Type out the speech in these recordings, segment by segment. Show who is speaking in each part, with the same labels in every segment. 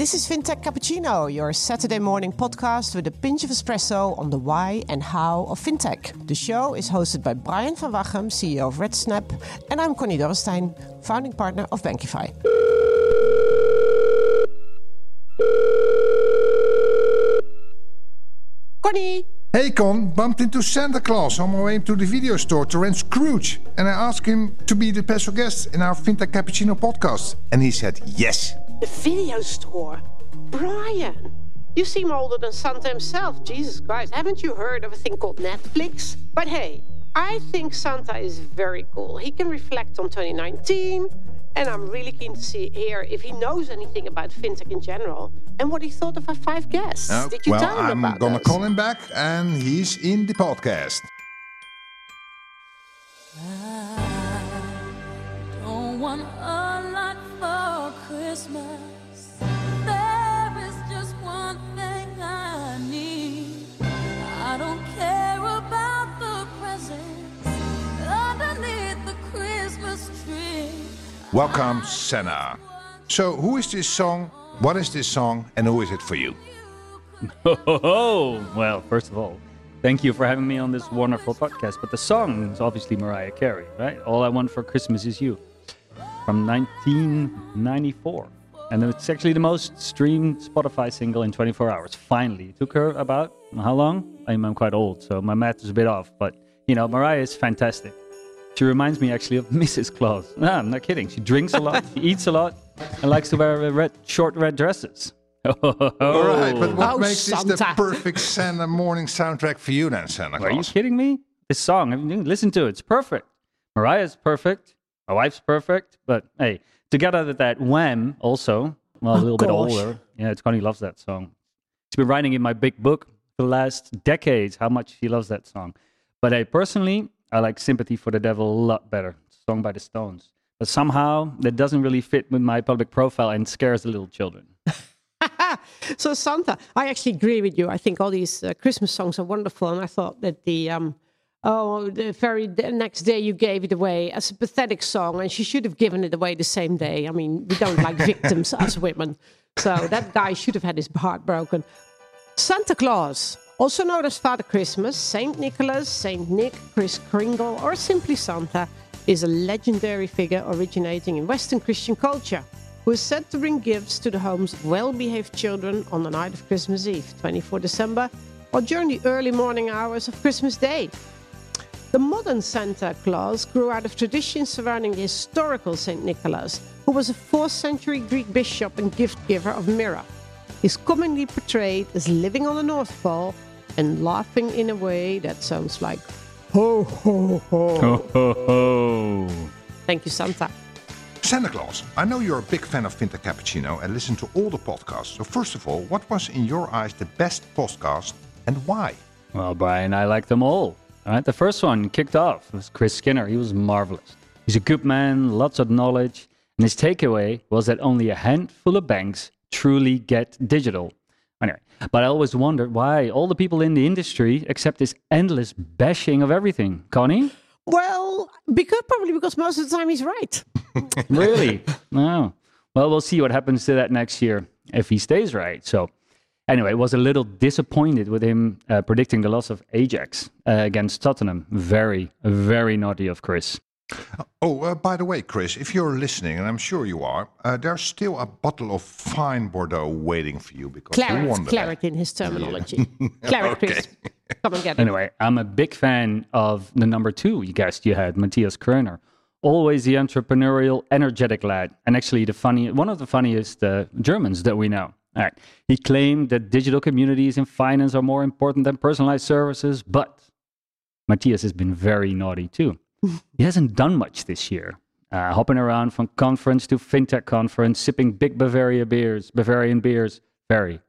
Speaker 1: This is FinTech Cappuccino, your Saturday morning podcast with a pinch of espresso on the why and how of FinTech. The show is hosted by Brian van Wachem, CEO of RedSnap, and I'm Connie Dorrestein, founding partner of Bankifi. Connie!
Speaker 2: Hey Con, bumped into Santa Claus on my way to the video store to rent Scrooge, and I asked him to be the special guest in our FinTech Cappuccino podcast, and he said yes.
Speaker 1: The video store? Brian! You seem older than Santa himself. Jesus Christ, haven't you heard of a thing called Netflix? But hey, I think Santa is very cool. He can reflect on 2019, and I'm really keen to see here if he knows anything about fintech in general and what he thought of our five guests.
Speaker 2: Uh,
Speaker 1: Did you
Speaker 2: well,
Speaker 1: tell him
Speaker 2: I'm
Speaker 1: about
Speaker 2: gonna
Speaker 1: those?
Speaker 2: call him back, and he's in the podcast.
Speaker 3: Don't want a lot for Christmas. There is just one thing I need. I don't care about the presents underneath the Christmas tree.
Speaker 2: Welcome, Santa. So, who is this song? What is this song, and who is it for you?
Speaker 4: Oh, well, first of all, thank you for having me on this wonderful podcast. But the song is obviously Mariah Carey, right? All I Want for Christmas is You from 1994. And it's actually the most streamed Spotify single in 24 hours. Finally. It took her about how long? I'm, I'm quite old, so my math is a bit off. But, you know, Mariah is fantastic. She reminds me actually of Mrs. Claus. No, I'm not kidding. She drinks a lot, she eats a lot, and likes to wear uh, red, short red dresses.
Speaker 2: All right, but what
Speaker 1: Oh,
Speaker 2: makes this the perfect Santa morning soundtrack for you then, Santa Claus?
Speaker 4: Are you kidding me? This song, I mean, listen to it. It's perfect. Mariah's perfect. My wife's perfect. But hey, together with that Wham also, well, a
Speaker 1: Oh,
Speaker 4: little bit older. Yeah, it's Connie loves that song. She's been writing in my big book the last decades how much she loves that song. But hey, personally, I like Sympathy for the Devil a lot better. Song by the Stones. But somehow that doesn't really fit with my public profile and scares the little children.
Speaker 1: so Santa, I actually agree with you. I think all these uh, Christmas songs are wonderful, and I thought that the um, oh, the very the next day you gave it away as a pathetic song, and she should have given it away the same day. I mean, we don't like victims as women, so that guy should have had his heart broken. Santa Claus, also known as Father Christmas, Saint Nicholas, Saint Nick, Kris Kringle, or simply Santa, is a legendary figure originating in Western Christian culture who is said to bring gifts to the homes of well behaved children on the night of Christmas Eve, 24 December, or during the early morning hours of Christmas Day. The modern Santa Claus grew out of traditions surrounding the historical St. Nicholas, who was a 4th century Greek bishop and gift giver of Myra. He's commonly portrayed as living on the North Pole and laughing in a way that sounds like ho ho ho.
Speaker 4: Ho, ho, ho.
Speaker 1: Thank you, Santa.
Speaker 2: Santa Claus, I know you're a big fan of FinTech Cappuccino and listen to all the podcasts. So, first of all, what was in your eyes the best podcast and why?
Speaker 4: Well, Brian, I like them all. All right, the first one kicked off was Chris Skinner. He was marvelous. He's a good man, lots of knowledge, and his takeaway was that only a handful of banks truly get digital. Anyway, but I always wondered why all the people in the industry accept this endless bashing of everything. Connie,
Speaker 1: Well, because probably because most of the time he's right.
Speaker 4: really? no. Well, we'll see what happens to that next year if he stays right. So, anyway, I was a little disappointed with him uh, predicting the loss of Ajax uh, against Tottenham. Very, very naughty of Chris.
Speaker 2: Oh, uh, by the way, Chris, if you're listening, and I'm sure you are, uh, there's still a bottle of fine Bordeaux waiting for you because you
Speaker 1: Claret,
Speaker 2: won the
Speaker 1: claret in his terminology. Claret, Chris. Come and get it.
Speaker 4: Anyway, I'm a big fan of the number two guest you had, Matthias Kroner. Always the entrepreneurial, energetic lad, and actually the funny, one of the funniest uh, Germans that we know. All right, he claimed that digital communities in finance are more important than personalized services, but Matthias has been very naughty too. he hasn't done much this year, uh, hopping around from conference to fintech conference, sipping big Bavaria beers, Bavarian beers. Very,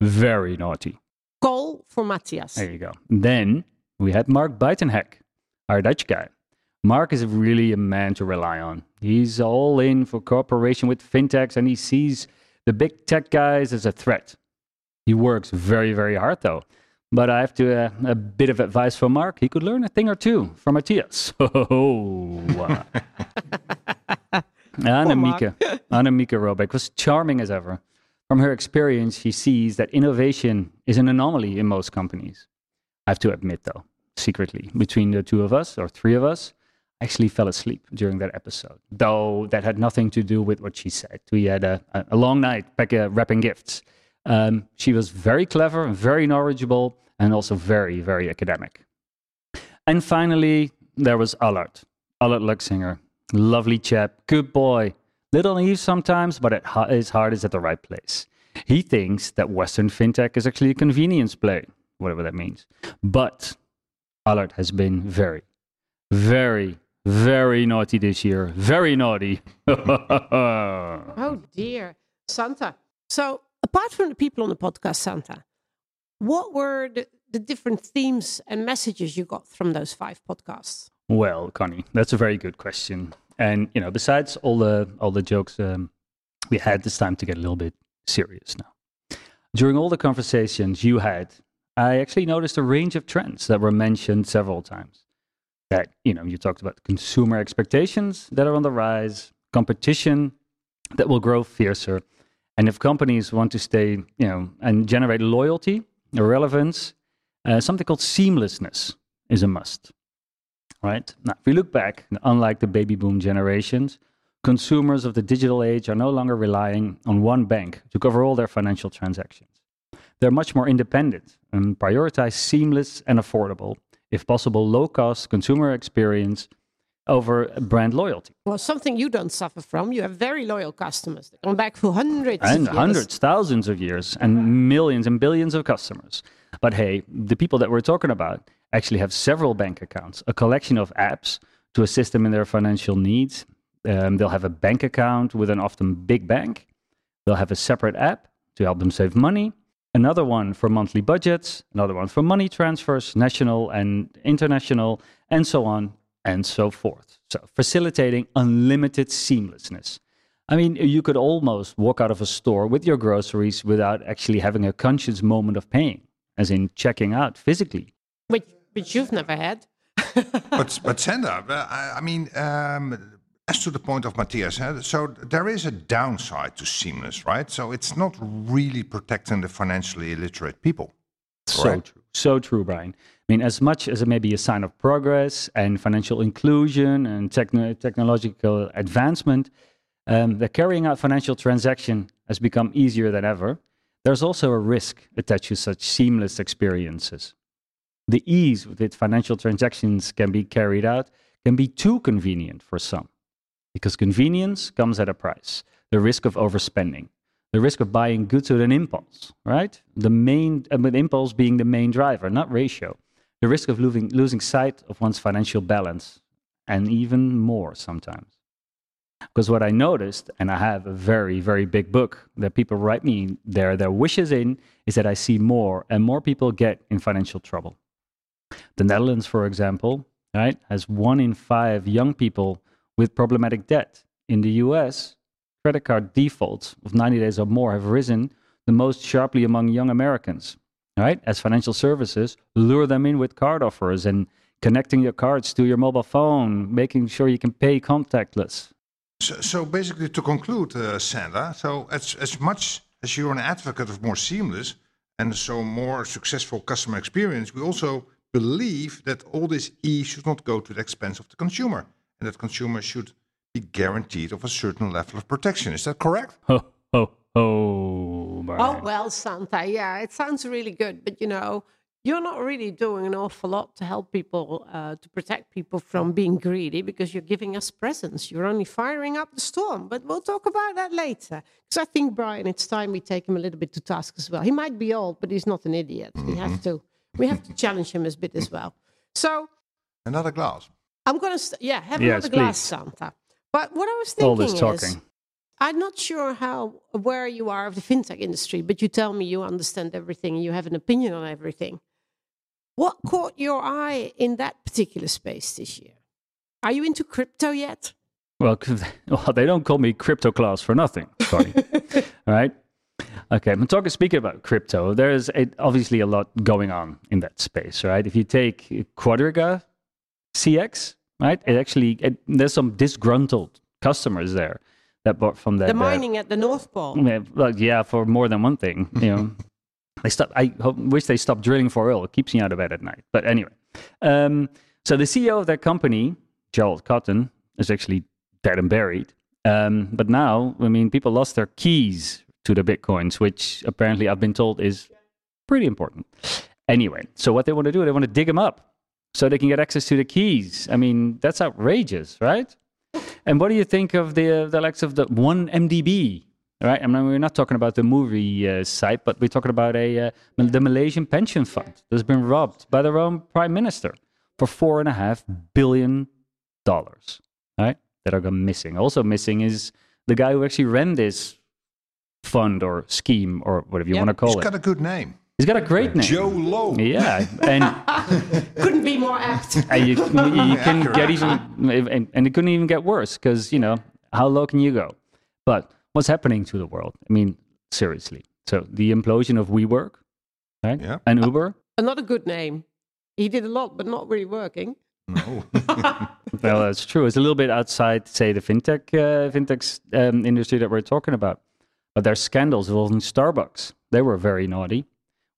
Speaker 4: very naughty.
Speaker 1: Call for Matthias.
Speaker 4: There you go. Then we had Mark Buitenhek, our Dutch guy. Mark is really a man to rely on. He's all in for cooperation with fintechs and he sees the big tech guys as a threat. He works very, very hard though. But I have to uh, a bit of advice from Mark. He could learn a thing or two from Matthias. Oh, uh, Annemieke, Annemieke Roobeek was charming as ever. From her experience, she sees that innovation is an anomaly in most companies. I have to admit, though, secretly, between the two of us, or three of us, actually fell asleep during that episode. Though that had nothing to do with what she said. We had a, a long night back, uh, wrapping gifts. Um, she was very clever, very knowledgeable, and also very, very academic. And finally, there was Allard, Allard Luxinger. Lovely chap, good boy. Little naive sometimes, but at his heart is at the right place. He thinks that Western fintech is actually a convenience play, whatever that means. But Allard has been very, very, very naughty this year. Very naughty.
Speaker 1: Oh dear, Santa. So, apart from the people on the podcast, Santa, what were the, the different themes and messages you got from those five podcasts?
Speaker 4: Well, Connie, that's a very good question. And you know, besides all the all the jokes, um, we had this time to get a little bit serious now. During all the conversations you had, I actually noticed a range of trends that were mentioned several times. That you know, you talked about consumer expectations that are on the rise, competition that will grow fiercer, and if companies want to stay, you know, and generate loyalty relevance, uh, something called seamlessness is a must right? Now, if we look back, unlike the baby boom generations, consumers of the digital age are no longer relying on one bank to cover all their financial transactions. They're much more independent and prioritize seamless and affordable, if possible, low cost consumer experience over brand loyalty.
Speaker 1: Well, something you don't suffer from. You have very loyal customers. They come back for hundreds
Speaker 4: and
Speaker 1: of years.
Speaker 4: hundreds, thousands of years, and millions and billions of customers. But hey, the people that we're talking about actually have several bank accounts, a collection of apps to assist them in their financial needs. Um, they'll have a bank account with an often big bank. They'll have a separate app to help them save money, another one for monthly budgets, another one for money transfers, national and international, and so on and so forth. So, facilitating unlimited seamlessness. I mean, you could almost walk out of a store with your groceries without actually having a conscious moment of paying, as in checking out physically.
Speaker 1: which, which you've never had.
Speaker 2: but but Sandra, I, I mean, um, as to the point of Matthias, huh, so there is a downside to seamless, right? So it's not really protecting the financially illiterate people.
Speaker 4: So
Speaker 2: Correct.
Speaker 4: true. So true, Brian. I mean, as much as it may be a sign of progress and financial inclusion and techno- technological advancement, um, the carrying out financial transaction has become easier than ever. There's also a risk attached to such seamless experiences. The ease with which financial transactions can be carried out can be too convenient for some, because convenience comes at a price. The risk of overspending, the risk of buying goods with an impulse, right? The main, uh, with impulse being the main driver, not ratio. The risk of losing, losing sight of one's financial balance, and even more sometimes. Because what I noticed, and I have a very, very big book that people write me their, their wishes in, is that I see more and more people get in financial trouble. The Netherlands, for example, right, has one in five young people with problematic debt. In the US, credit card defaults of 90 days or more have risen the most sharply among young Americans, right? As financial services lure them in with card offers and connecting your cards to your mobile phone, making sure you can pay contactless.
Speaker 2: So, so basically, to conclude, uh, Sandra, so as as much as you're an advocate of more seamless and so more successful customer experience, we also believe that all this E should not go to the expense of the consumer, and that consumers should be guaranteed of a certain level of protection. Is that correct?
Speaker 4: Ho, ho, ho, Brian.
Speaker 1: Oh, well, Santa, yeah, it sounds really good. But, you know, you're not really doing an awful lot to help people, uh, to protect people from being greedy because you're giving us presents. You're only firing up the storm. But we'll talk about that later. Because I think, Brian, it's time we take him a little bit to task as well. He might be old, but he's not an idiot. We have to. We have to challenge him a bit as well. So
Speaker 2: Another glass.
Speaker 1: I'm gonna, st- yeah, have
Speaker 4: Yes,
Speaker 1: another glass,
Speaker 4: please.
Speaker 1: Santa. But what I was
Speaker 4: All
Speaker 1: thinking
Speaker 4: this
Speaker 1: is,
Speaker 4: talking.
Speaker 1: I'm not sure how aware you are of the fintech industry, but you tell me you understand everything and you have an opinion on everything. What caught your eye in that particular space this year? Are you into crypto yet?
Speaker 4: Well, well, they don't call me crypto class for nothing. Sorry. All right. Okay, I'm talking speaking about crypto. There's a, obviously a lot going on in that space, right? If you take Quadriga CX, right? It actually it, there's some disgruntled customers there that bought from that.
Speaker 1: The mining at the North Pole.
Speaker 4: yeah, well, yeah, for more than one thing, you know. they stop. I hope, wish they stopped drilling for oil. It keeps me out of bed at night. But anyway, um, so the CEO of that company, Gerald Cotten, is actually dead and buried. Um, but now, I mean, people lost their keys to the bitcoins, which apparently I've been told is pretty important. Anyway, so what they want to do, they want to dig them up so they can get access to the keys. I mean, that's outrageous, right? And what do you think of the the likes of the one MDB? Right, I mean, we're not talking about the movie uh, site, but we're talking about a uh, the Malaysian pension fund that's been robbed by their own prime minister for four and a half billion dollars. Right, that are gone missing. Also missing is the guy who actually ran this fund or scheme or whatever you
Speaker 1: Yeah.
Speaker 4: want to call
Speaker 2: He's
Speaker 4: it.
Speaker 2: got a good name.
Speaker 4: He's got a great name.
Speaker 2: Jho Low.
Speaker 4: Yeah, and
Speaker 1: Couldn't be more apt.
Speaker 4: and you, you, you can get even, and, and it couldn't even get worse because you know how low can you go? But what's happening to the world? I mean, seriously. So the implosion of WeWork, right?
Speaker 2: Yeah.
Speaker 4: And Uber.
Speaker 1: Another good name. He did a lot, but not really working.
Speaker 2: No.
Speaker 4: Well, that's true. It's a little bit outside, say, the fintech uh, fintech um, industry that we're talking about. But there's scandals involving Starbucks. They were very naughty.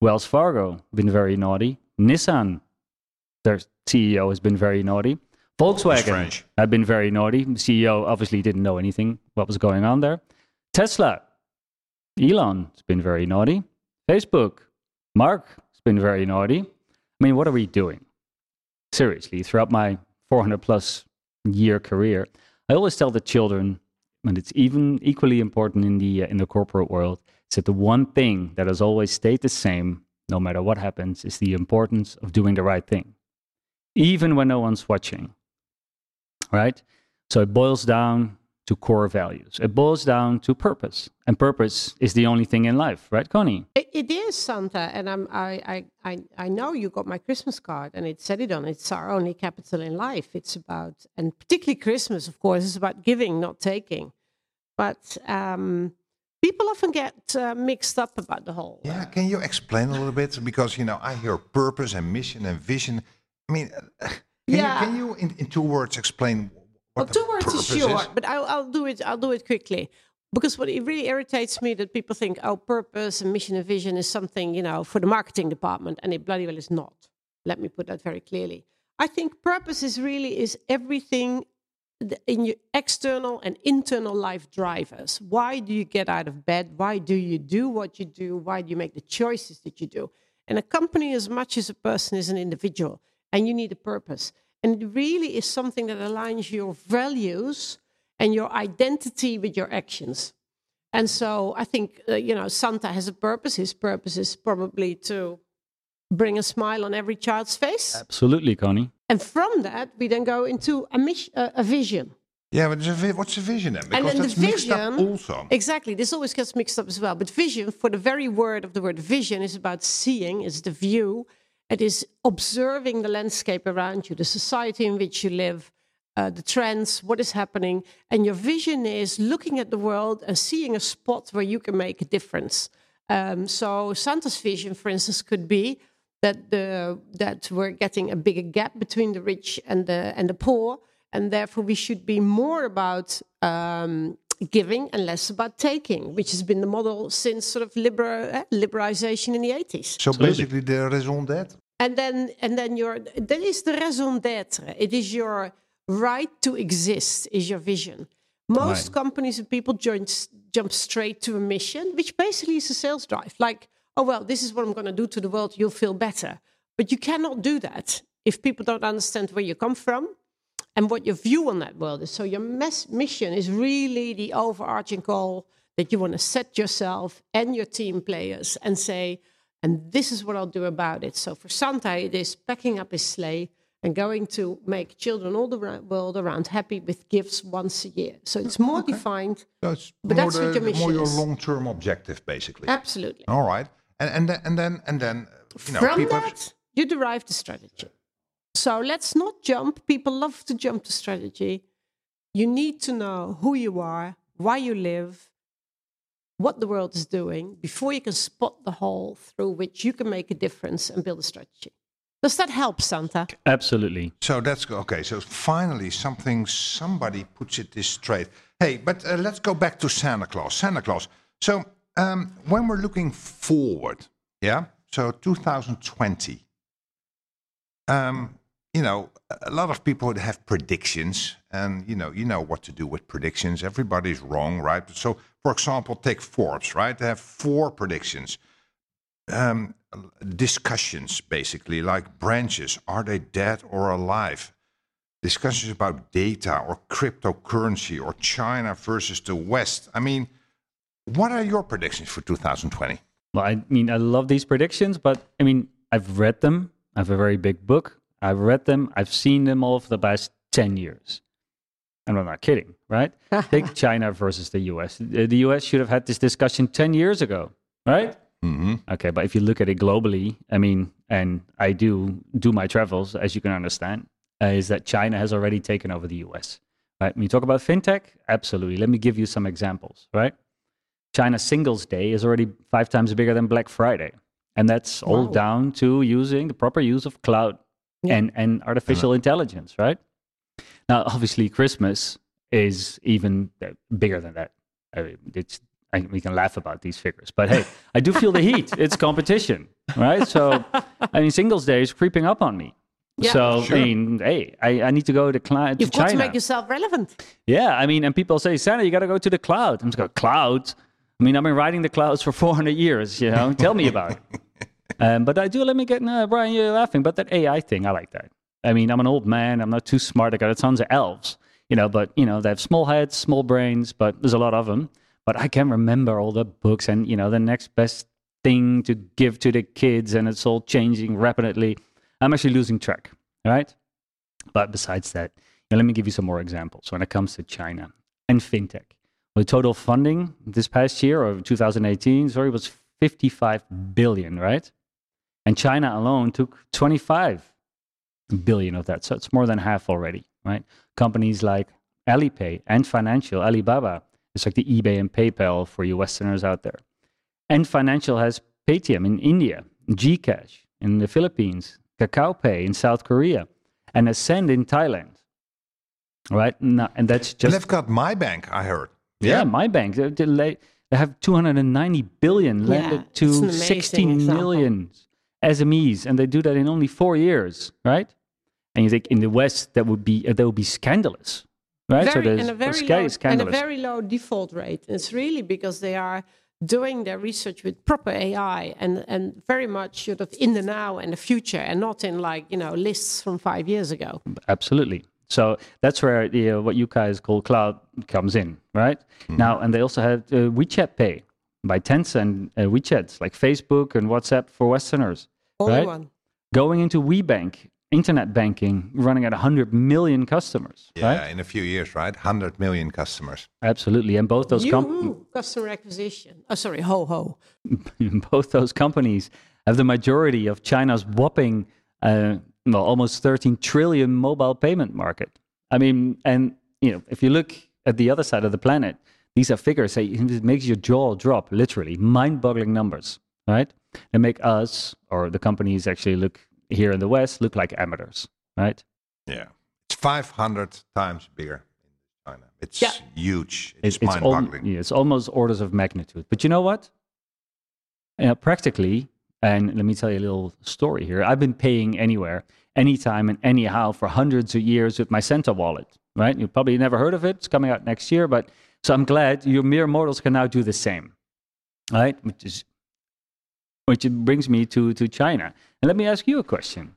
Speaker 4: Wells Fargo been very naughty. Nissan, their CEO has been very naughty. Volkswagen have been very naughty. The CEO obviously didn't know anything what was going on there. Tesla, Elon has been very naughty. Facebook, Mark has been very naughty. I mean, what are we doing? Seriously, throughout my 400 plus year career, I always tell the children, and it's even equally important in the uh, in the corporate world, that the one thing that has always stayed the same, no matter what happens, is the importance of doing the right thing, even when no one's watching. Right? So it boils down to core values. It boils down to purpose, and purpose is the only thing in life, right, Connie?
Speaker 1: It, it is Santa, and I'm, I, I, I, I know you got my Christmas card, and it said it on. It's our only capital in life. It's about, and particularly Christmas, of course, is about giving, not taking. But um, people often get uh, mixed up about the whole.
Speaker 2: Yeah, can you explain a little bit? Because you know, I hear purpose and mission and vision. I mean, uh, can
Speaker 1: Yeah.
Speaker 2: you, can you in, in two words explain
Speaker 1: Well,
Speaker 2: what the
Speaker 1: two words is short, but I'll, I'll do it. I'll do it quickly because what it really irritates me that people think, oh, purpose and mission and vision is something you know for the marketing department, and it bloody well is not. Let me put that very clearly. I think purpose is really is everything in your external and internal life drivers. Why do you get out of bed? Why do you do what you do? Why do you make the choices that you do? And a company, as much as a person, is an individual, and you need a purpose. And it really is something that aligns your values and your identity with your actions. And so I think, uh, you know, Santa has a purpose. His purpose is probably to bring a smile on every child's face.
Speaker 4: Absolutely, Connie.
Speaker 1: And from that, we then go into a, mis- uh, a vision.
Speaker 2: Yeah, but there's a vi- what's the vision then? Because
Speaker 1: and then
Speaker 2: that's
Speaker 1: the
Speaker 2: mixed up
Speaker 1: vision,
Speaker 2: also.
Speaker 1: exactly. This always gets mixed up as well. But vision, for the very word of the word vision, is about seeing, is the view. It is observing the landscape around you, the society in which you live, uh, the trends, what is happening, and your vision is looking at the world and seeing a spot where you can make a difference. Um, so Santa's vision, for instance, could be that the that we're getting a bigger gap between the rich and the and the poor, and therefore we should be more about um, giving and less about taking, which has been the model since sort of liber- eh, liberalization in the 80s.
Speaker 2: So basically, the raison d'être.
Speaker 1: And then and then your that is the raison d'être. It is your right to exist, is your vision. Most
Speaker 4: Right.
Speaker 1: companies and people join, jump straight to a mission, which basically is a sales drive. Like, oh well, this is what I'm going to do to the world. You'll feel better, but you cannot do that if people don't understand where you come from and what your view on that world is. So your mes- mission is really the overarching goal that you want to set yourself and your team players and say, and this is what I'll do about it. So for Santa, it is packing up his sleigh and going to make children all the world around happy with gifts once a year. So it's more defined.
Speaker 2: So it's
Speaker 1: But
Speaker 2: more,
Speaker 1: that's what
Speaker 2: the,
Speaker 1: your
Speaker 2: more your
Speaker 1: is.
Speaker 2: long-term objective, basically.
Speaker 1: Absolutely.
Speaker 2: All right, and and then and then and then you know
Speaker 1: From
Speaker 2: people.
Speaker 1: that, you derive the strategy. So let's not jump. People love to jump to strategy. You need to know who you are, why you live, what the world is doing before you can spot the hole through which you can make a difference and build a strategy. Does that help, Santa?
Speaker 4: Absolutely.
Speaker 2: So that's go- okay. So finally, something somebody puts it this straight. Hey, but uh, let's go back to Santa Claus. Santa Claus. So um, when we're looking forward, yeah. So 2020. Um, you know, a lot of people have predictions, and you know, you know what to do with predictions. Everybody's wrong, right? So, for example, take Forbes, right? They have four predictions um, discussions, basically, like branches. Are they dead or alive? Discussions about data or cryptocurrency or China versus the West. I mean, what are your predictions for 2020?
Speaker 4: Well, I mean, I love these predictions, but I mean, I've read them. I have a very big book. I've read them. I've seen them all for the past 10 years. And I'm not kidding, right? Take China versus the US. The the US should have had this discussion 10 years ago, right?
Speaker 2: Mm-hmm.
Speaker 4: Okay, but if you look at it globally, I mean, and I do do my travels, as you can understand, uh, is that China has already taken over the US. Right? When you talk about fintech, absolutely. Let me give you some examples. Right? China's Singles Day is already five times bigger than Black Friday, and that's all down to using the proper use of cloud
Speaker 1: Yeah.
Speaker 4: and and artificial intelligence. Right? Now, obviously, Christmas is even uh, bigger than that. I mean, it's I, we can laugh about these figures, but hey, I do feel the heat. It's competition, right? So, I mean, Singles Day is creeping up on me.
Speaker 1: Yeah,
Speaker 4: so,
Speaker 2: sure.
Speaker 4: I mean, hey, I, I need to go to, cli- to
Speaker 1: You've got
Speaker 4: China.
Speaker 1: to make yourself relevant.
Speaker 4: Yeah, I mean, and people say, Santa, you got to go to the cloud. I'm just going, cloud? I mean, I've been riding the clouds for 400 years, you know? Tell me about it. Um, but I do, let me get, uh, Brian, you're laughing, but that AI thing, I like that. I mean, I'm an old man. I'm not too smart. I got a tons of elves, you know, but, you know, they have small heads, small brains, but there's a lot of them. But I can remember all the books and, you know, the next best thing to give to the kids, and it's all changing rapidly. I'm actually losing track, right? But besides that, now let me give you some more examples when it comes to China and fintech. The total funding this past year, or 2018, sorry, was 55 billion, right? And China alone took 25 billion of that. So it's more than half already, right? Companies like Alipay and Financial, Alibaba, it's like the eBay and PayPal for you Westerners out there. Ant Financial has Paytm in India, Gcash in the Philippines, Kakao Pay in South Korea, and Ascend in Thailand. Right? No, and that's
Speaker 2: And
Speaker 4: just
Speaker 2: they've got my bank, I heard.
Speaker 4: Yeah, my bank. They, they, have 290 billion
Speaker 1: Yeah,
Speaker 4: lended
Speaker 1: it's
Speaker 4: to
Speaker 1: an amazing
Speaker 4: 16
Speaker 1: example.
Speaker 4: SMEs, and they do that in only four years, right? And you think in the West that would be uh, that would be scandalous, right?
Speaker 1: Very,
Speaker 4: there's
Speaker 1: and a very low, and a very low default rate. It's really because they are doing their research with proper AI and and very much sort of in the now and the future, and not in like you know lists from five years ago.
Speaker 4: Absolutely. So that's where the, uh, what you guys call cloud comes in, right? Now, and they also have uh, WeChat Pay by Tencent, uh, WeChat, like Facebook and WhatsApp for Westerners,
Speaker 1: Only
Speaker 4: right?
Speaker 1: one.
Speaker 4: Going into WeBank, internet banking, running at 100 million customers,
Speaker 2: Yeah,
Speaker 4: right?
Speaker 2: in a few years, right? 100 million customers.
Speaker 4: Absolutely. And both those com-
Speaker 1: Yoo-hoo, customer acquisition. Oh, sorry, ho ho.
Speaker 4: both those companies have the majority of China's whopping, uh, well, almost 13 trillion mobile payment market. I mean, and you know, if you look at the other side of the planet, these are figures that it makes your jaw drop, literally, mind-boggling numbers, right? They make us or the companies actually look here in the West look like amateurs, right?
Speaker 2: Yeah. It's 500 times bigger in China. It's
Speaker 1: Yeah.
Speaker 2: huge.
Speaker 4: It's,
Speaker 2: It's, mind-boggling.
Speaker 4: yeah, it's almost orders of magnitude. But you know what? Practically, and let me tell you a little story here. I've been paying anywhere, anytime, and anyhow for hundreds of years with my Centa wallet. Right? You probably never heard of it. It's coming out next year, but so I'm glad your mere mortals can now do the same. Right? Which is which brings me to to China. And let me ask you a question,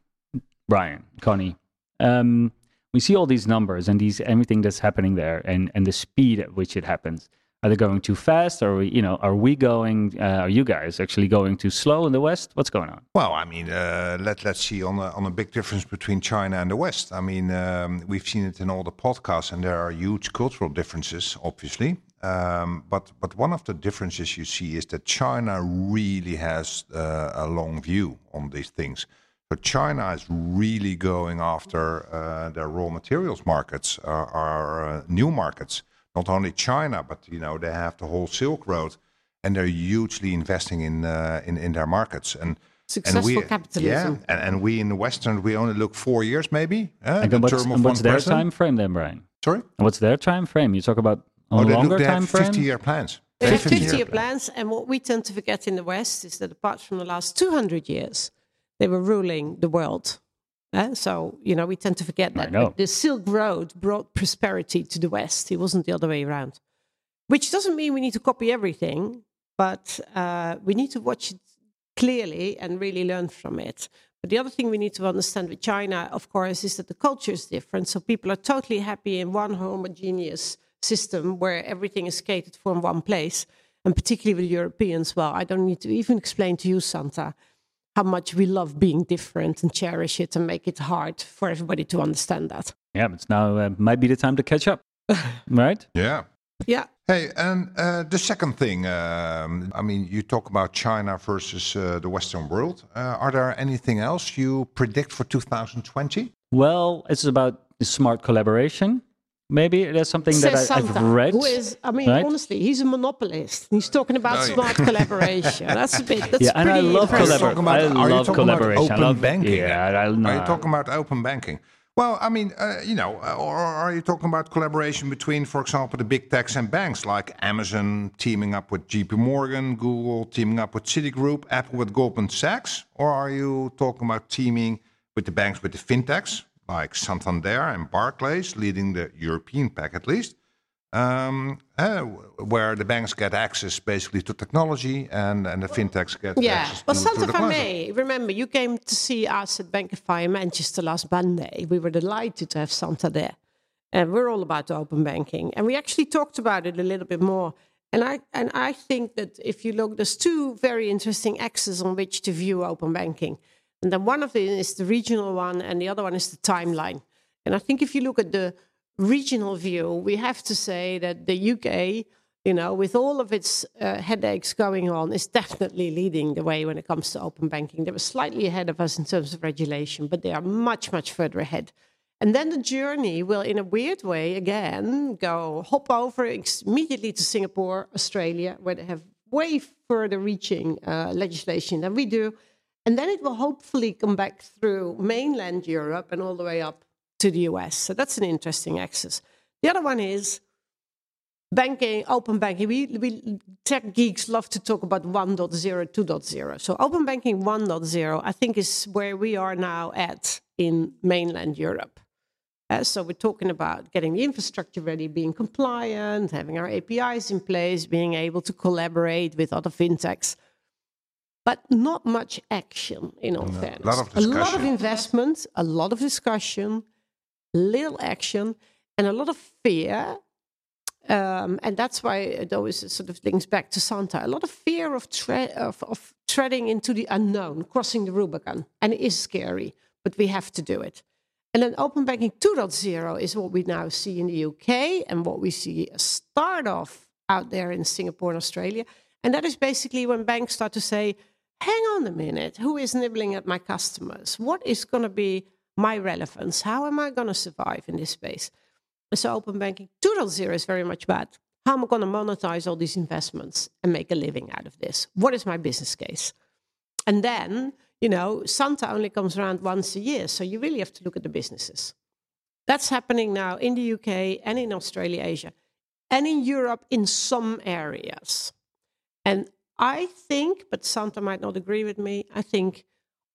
Speaker 4: Brian, Connie. Um, we see all these numbers and these everything that's happening there, and and the speed at which it happens. Are they going too fast? Are we, you know, are we going? Uh, are you guys actually going too slow in the West? What's going on?
Speaker 2: Well, I mean, uh, let let's see on a, on a big difference between China and the West. I mean, um, we've seen it in all the podcasts, and there are huge cultural differences, obviously. Um, but but one of the differences you see is that China really has uh, a long view on these things. So China is really going after uh, their raw materials markets, uh, our uh, new markets. Not only China, but you know they have the whole Silk Road, and they're hugely investing in uh, in in their markets. And
Speaker 1: Successful
Speaker 2: we,
Speaker 1: capitalism.
Speaker 2: Yeah, and, and we in the Western, we only look four years maybe. Uh,
Speaker 4: And
Speaker 2: the
Speaker 4: what's,
Speaker 2: term of
Speaker 4: and what's
Speaker 2: one
Speaker 4: their
Speaker 2: president.
Speaker 4: time frame then, Brian?
Speaker 2: Sorry?
Speaker 4: And what's their time frame? You talk about a
Speaker 2: Oh, they
Speaker 4: longer
Speaker 2: look, they
Speaker 4: time
Speaker 2: have
Speaker 4: frame?
Speaker 2: 50 year plans.
Speaker 1: They
Speaker 2: They
Speaker 1: have
Speaker 2: have
Speaker 1: 50 year plans, and what we tend to forget in the West is that apart from the last 200 years, they were ruling the world. Uh, so, you know, we tend to forget that. But the Silk Road brought prosperity to the West. It wasn't the other way around. Which doesn't mean we need to copy everything, but uh, we need to watch it clearly and really learn from it. But the other thing we need to understand with China, of course, is that the culture is different. So people are totally happy in one homogeneous system where everything is catered for in one place. And particularly with Europeans, well, I don't need to even explain to you, Santa, how much we love being different and cherish it and make it hard for everybody to understand that.
Speaker 4: Yeah, but it's now uh, might be the time to catch up, right?
Speaker 2: Yeah.
Speaker 1: Yeah.
Speaker 2: Hey, and uh, the second thing, um, I mean, you talk about China versus uh, the Western world. Uh, are there anything else you predict for 2020?
Speaker 4: Well, it's about smart collaboration. Maybe there's something that
Speaker 1: Says
Speaker 4: I, I've read.
Speaker 1: Who is, I mean,
Speaker 4: right?
Speaker 1: honestly, he's a monopolist. He's talking about
Speaker 2: Oh, yeah.
Speaker 1: smart collaboration. That's a bit, that's
Speaker 4: yeah, and I
Speaker 1: pretty
Speaker 4: love
Speaker 2: Are talking
Speaker 4: collaboration.
Speaker 2: about-
Speaker 4: I
Speaker 2: are you
Speaker 4: love
Speaker 2: talking about
Speaker 4: collaboration. I
Speaker 2: open
Speaker 4: love
Speaker 2: banking?
Speaker 4: Yeah, I,
Speaker 2: Are you talking about open banking? Well, I mean, uh, you know, uh, or are you talking about collaboration between, for example, the big techs and banks like Amazon teaming up with JP Morgan, Google teaming up with Citigroup, Apple with Goldman Sachs? Or are you talking about teaming with the banks with the fintechs like Santander and Barclays, leading the European pack at least? Um, uh, where the banks get access basically to technology and, and the fintechs get
Speaker 1: Yeah.
Speaker 2: access
Speaker 1: Well,
Speaker 2: to,
Speaker 1: Santa,
Speaker 2: to the
Speaker 1: if I
Speaker 2: clients.
Speaker 1: may, remember, you came to see us at Bankifi in Manchester last Monday. We were delighted to have Santa there. And we're all about open banking. And we actually talked about it a little bit more. And I, and I think that if you look, there's two very interesting axes on which to view open banking. And then one of them is the regional one, and the other one is the timeline. And I think if you look at the regional view, we have to say that the UK, you know, with all of its uh, headaches going on, is definitely leading the way when it comes to open banking. They were slightly ahead of us in terms of regulation, but they are much, much further ahead. And then the journey will, in a weird way, again, go hop over immediately to Singapore, Australia, where they have way further reaching uh, legislation than we do. And then it will hopefully come back through mainland Europe and all the way up to the US. So that's an interesting axis. The other one is banking, open banking. We, we tech geeks love to talk about 1.0, 2.0. So open banking 1.0, I think, is where we are now at in mainland Europe. Uh, so we're talking about getting the infrastructure ready, being compliant, having our APIs in place, being able to collaborate with other fintechs. But not much action, in all fairness.
Speaker 2: lot of
Speaker 1: a lot of investment, a lot of discussion, little action, and a lot of fear. Um, and that's why it always sort of links back to Santa. A lot of fear of, tre- of, of treading into the unknown, crossing the Rubicon. And it is scary, but we have to do it. And then open banking 2.0 is what we now see in the UK and what we see a start of out there in Singapore and Australia. And that is basically when banks start to say, hang on a minute, who is nibbling at my customers? What is going to be my relevance? How am I going to survive in this space? So open banking 2.0 is very much about how am I going to monetize all these investments and make a living out of this? What is my business case? And then, you know, Santa only comes around once a year. So you really have to look at the businesses. That's happening now in the UK and in Australia, Asia, and in Europe in some areas. And I think, but Santa might not agree with me, I think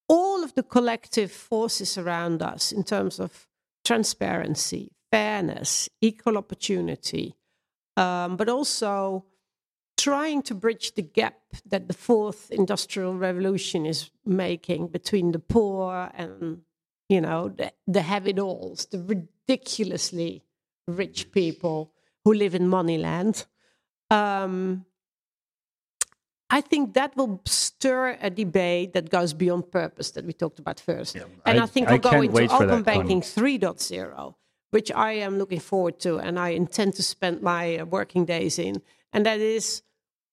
Speaker 1: all of the collective forces around us in terms of transparency, fairness, equal opportunity, um, but also trying to bridge the gap that the fourth industrial revolution is making between the poor and you know the, the have-it-alls, the ridiculously rich people who live in moneyland. Um, I think that will stir a debate that goes beyond purpose that we talked about first. and I,
Speaker 4: I-
Speaker 1: think we'll go into open banking 3.0, which I am looking forward to and I intend to spend my uh, working days in. And that is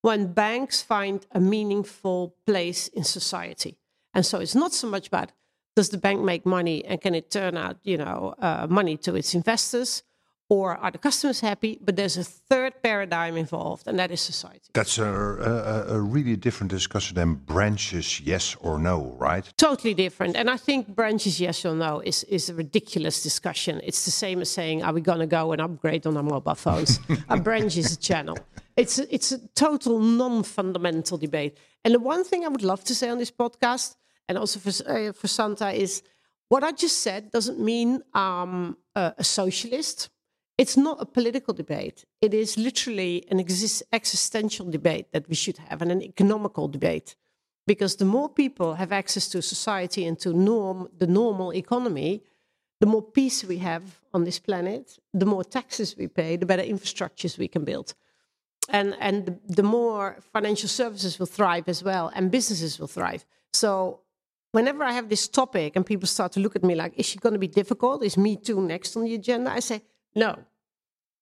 Speaker 1: when banks find a meaningful place in society. And so it's not so much about does the bank make money and can it turn out, you know, uh, money to its investors, or are the customers happy? But there's a third paradigm involved, and that is society.
Speaker 2: That's a, a, a really different discussion than branches, yes or no, right?
Speaker 1: Totally different. And I think branches, yes or no, is, is a ridiculous discussion. It's the same as saying, are we going to go and upgrade on our mobile phones? a branch is a channel. It's a, it's a total non fundamental debate. And the one thing I would love to say on this podcast, and also for, uh, for Santa, is what I just said doesn't mean um, a, a socialist it's not a political debate. It is literally an exist- existential debate that we should have and an economical debate. Because the more people have access to society and to norm, the normal economy, the more peace we have on this planet, the more taxes we pay, the better infrastructures we can build. And, and the, the more financial services will thrive as well, and businesses will thrive. So whenever I have this topic and people start to look at me like, is she going to be difficult? Is Me Too next on the agenda? I say, no.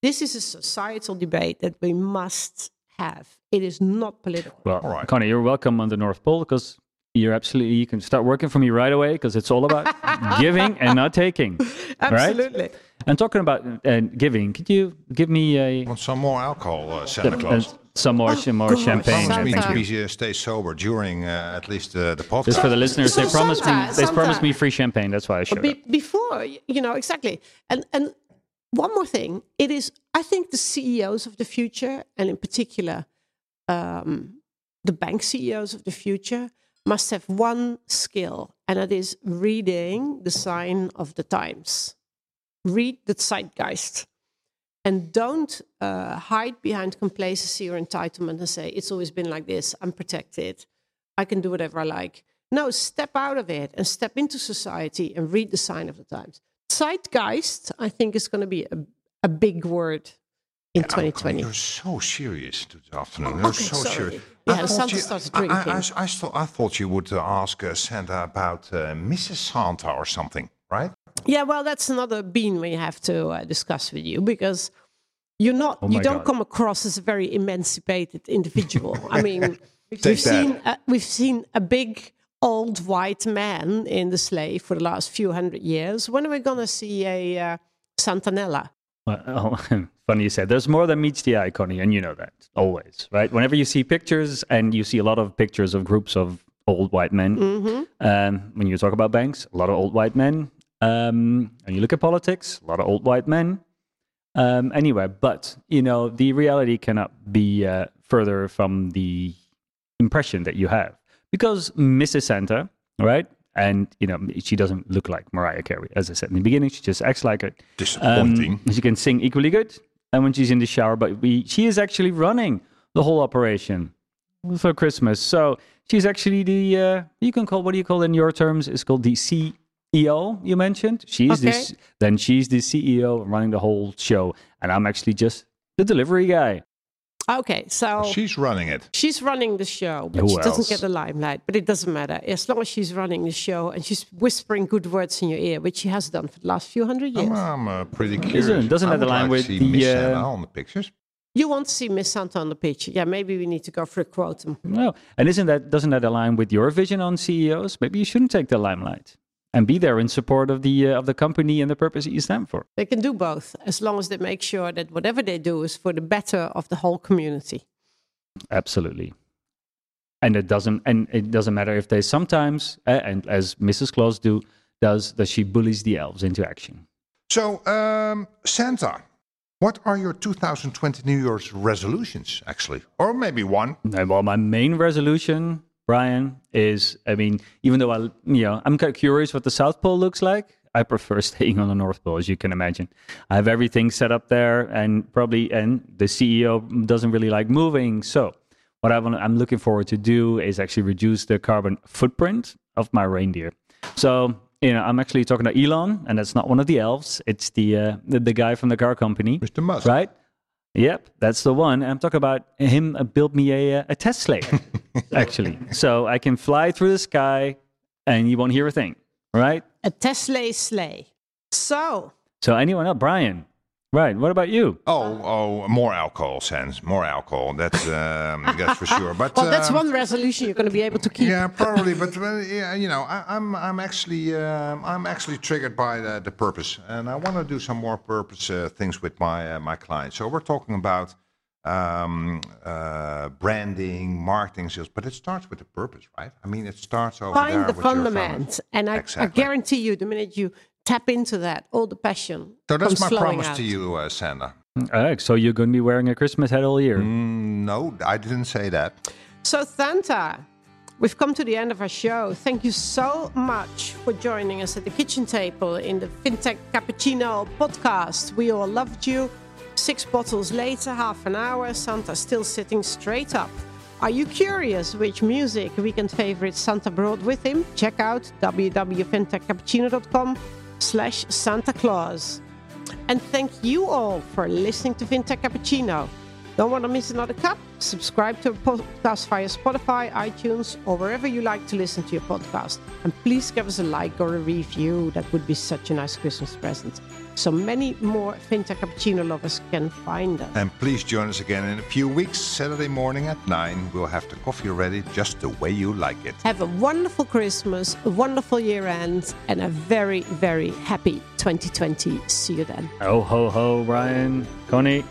Speaker 1: This is a societal debate that we must have. It is not political.
Speaker 4: Well,
Speaker 2: All right.
Speaker 4: Connie, you're welcome on the North Pole because you're absolutely, you can start working for me right away because it's all about giving and not taking.
Speaker 1: Absolutely.
Speaker 4: Right? And talking about uh, giving, could you give me a,
Speaker 2: Want some more alcohol, uh, Santa
Speaker 4: uh,
Speaker 2: Claus?
Speaker 4: some more, some more
Speaker 1: gosh,
Speaker 4: champagne?
Speaker 1: Santa.
Speaker 2: Promise me to
Speaker 4: you.
Speaker 2: be, uh, stay sober during uh, at least uh, the podcast.
Speaker 4: Just for the listeners, they
Speaker 1: So
Speaker 4: promised me,
Speaker 1: Santa-
Speaker 4: they promised me free champagne. That's why I showed
Speaker 1: Be-
Speaker 4: up.
Speaker 1: before, you know, exactly. And and one more thing, it is. I think the CEOs of the future, and in particular, um, the bank CEOs of the future, must have one skill, and that is reading the sign of the times. Read the zeitgeist. And don't uh, hide behind complacency or entitlement and say, it's always been like this, I'm protected, I can do whatever I like. No, step out of it and step into society and read the sign of the times. Zeitgeist, I think, is going to be a, a big word in 2020.
Speaker 2: You're so serious this afternoon. You're
Speaker 1: Okay,
Speaker 2: so
Speaker 1: sorry.
Speaker 2: serious.
Speaker 1: Yeah,
Speaker 2: I thought
Speaker 1: Santa
Speaker 2: you-
Speaker 1: started
Speaker 2: I- I,
Speaker 1: drinking.
Speaker 2: I, I, thought, I thought you would uh, ask uh, Santa about uh, Mrs. Santa or something, right?
Speaker 1: Yeah, well, that's another bean we have to uh, discuss with you because you're not,
Speaker 4: Oh
Speaker 1: you don't
Speaker 4: God.
Speaker 1: come across as a very emancipated individual. I mean, we've
Speaker 2: that.
Speaker 1: seen uh, we've seen a big old white man in the sleigh for the last few hundred years. When are we going to see a uh, Santanella?
Speaker 4: Well, funny you said. There's more than meets the eye, Connie, and you know that always, right? Whenever you see pictures, and you see a lot of pictures of groups of old white men. Um, when you talk about banks, a lot of old white men. Um, and you look at politics, a lot of old white men. Um, anyway, but you know the reality cannot be uh, further from the impression that you have because Mrs. Santa, right? And you know she doesn't look like Mariah Carey, as I said in the beginning. She just acts like it.
Speaker 2: Disappointing.
Speaker 4: Um, she can sing equally good, and when she's in the shower, but we, she is actually running the whole operation for Christmas. So she's actually the uh, you can call what do you call in your terms? It's called the CEO. You mentioned she's this. Then she's the CEO running the whole show, and I'm actually just the delivery guy.
Speaker 1: Okay, so
Speaker 2: She's running it.
Speaker 1: she's running the show, but
Speaker 4: Who
Speaker 1: she doesn't get the limelight. But it doesn't matter as long as she's running the show and she's whispering good words in your ear, which she has done for the last few hundred years.
Speaker 2: I'm, I'm uh, pretty curious.
Speaker 4: Isn't- doesn't
Speaker 2: I
Speaker 4: that
Speaker 2: would
Speaker 4: align
Speaker 2: like
Speaker 4: with
Speaker 2: to see
Speaker 4: the,
Speaker 2: Miss
Speaker 4: uh,
Speaker 2: Santa on the pictures?
Speaker 1: You want to see Miss Santa on the picture? Yeah, maybe we need to go for a quotum.
Speaker 4: No, and isn't that doesn't that align with your vision on CEOs? Maybe you shouldn't take the limelight and be there in support of the uh, of the company and the purpose that you stand for.
Speaker 1: They can do both as long as they make sure that whatever they do is for the better of the whole community.
Speaker 4: Absolutely. And it doesn't and it doesn't matter if they sometimes uh, and as Mrs. Claus do does that she bullies the elves into action.
Speaker 2: So, um, Santa, what are your 2020 New Year's resolutions, actually? Or maybe one?
Speaker 4: Well, my main resolution, Brian, is I mean, even though I you know I'm kind of curious what the South Pole looks like. I prefer staying on the North Pole, as you can imagine. I have everything set up there, and probably and the CEO doesn't really like moving. So, what I want, I'm looking forward to do is actually reduce the carbon footprint of my reindeer. So, you know, I'm actually talking to Elon, and that's not one of the elves. It's the uh, the, the guy from the car company,
Speaker 2: Mr. Musk.
Speaker 4: right? Yep, that's the one. I'm talking about him uh, built me a, uh, a test sleigh, actually. So I can fly through the sky and you won't hear a thing, right?
Speaker 1: A Tesla sleigh. So,
Speaker 4: So anyone else, Brian, Right. What about you?
Speaker 2: Oh, oh, more alcohol, sense, More alcohol. That's um, that's for sure. But
Speaker 1: Well, that's
Speaker 2: um,
Speaker 1: one resolution you're going to be able to keep.
Speaker 2: Yeah, probably, but uh, yeah, you know, I, I'm I'm actually um, I'm actually triggered by the, the purpose, and I want to do some more purpose uh, things with my uh, my clients. So we're talking about um, uh, branding, marketing, sales, but it starts with the purpose, right? I mean, it starts over
Speaker 1: Find
Speaker 2: there
Speaker 1: the
Speaker 2: with
Speaker 1: fundament.
Speaker 2: founders.
Speaker 1: And I, I guarantee you, the minute you tap into that, all the passion.
Speaker 2: So that's my promise
Speaker 1: out.
Speaker 2: to you, uh, Sandra.
Speaker 4: All right. So you're going to be wearing a Christmas hat all year.
Speaker 2: Mm, no, I didn't say that.
Speaker 1: So, Santa, we've come to the end of our show. Thank you so much for joining us at the kitchen table in the FinTech Cappuccino podcast. We all loved you. Six bottles later, half an hour, Santa's still sitting straight up. Are you curious which music weekend favorite Santa brought with him? Check out www.fintechcappuccino.com slash Santa Claus. And thank you all for listening to FinTech Cappuccino. Don't want to miss another cup? Subscribe to our podcast via Spotify, iTunes, or wherever you like to listen to your podcast. And please give us a like or a review. That would be such a nice Christmas present. So many more FinTech Cappuccino lovers can find us.
Speaker 2: And please join us again in a few weeks, Saturday morning at 9. We'll have the coffee ready just the way you like it.
Speaker 1: Have a wonderful Christmas, a wonderful year end, and a very, very happy 2020. See you then.
Speaker 4: Ho, ho, ho, Brian, Connie.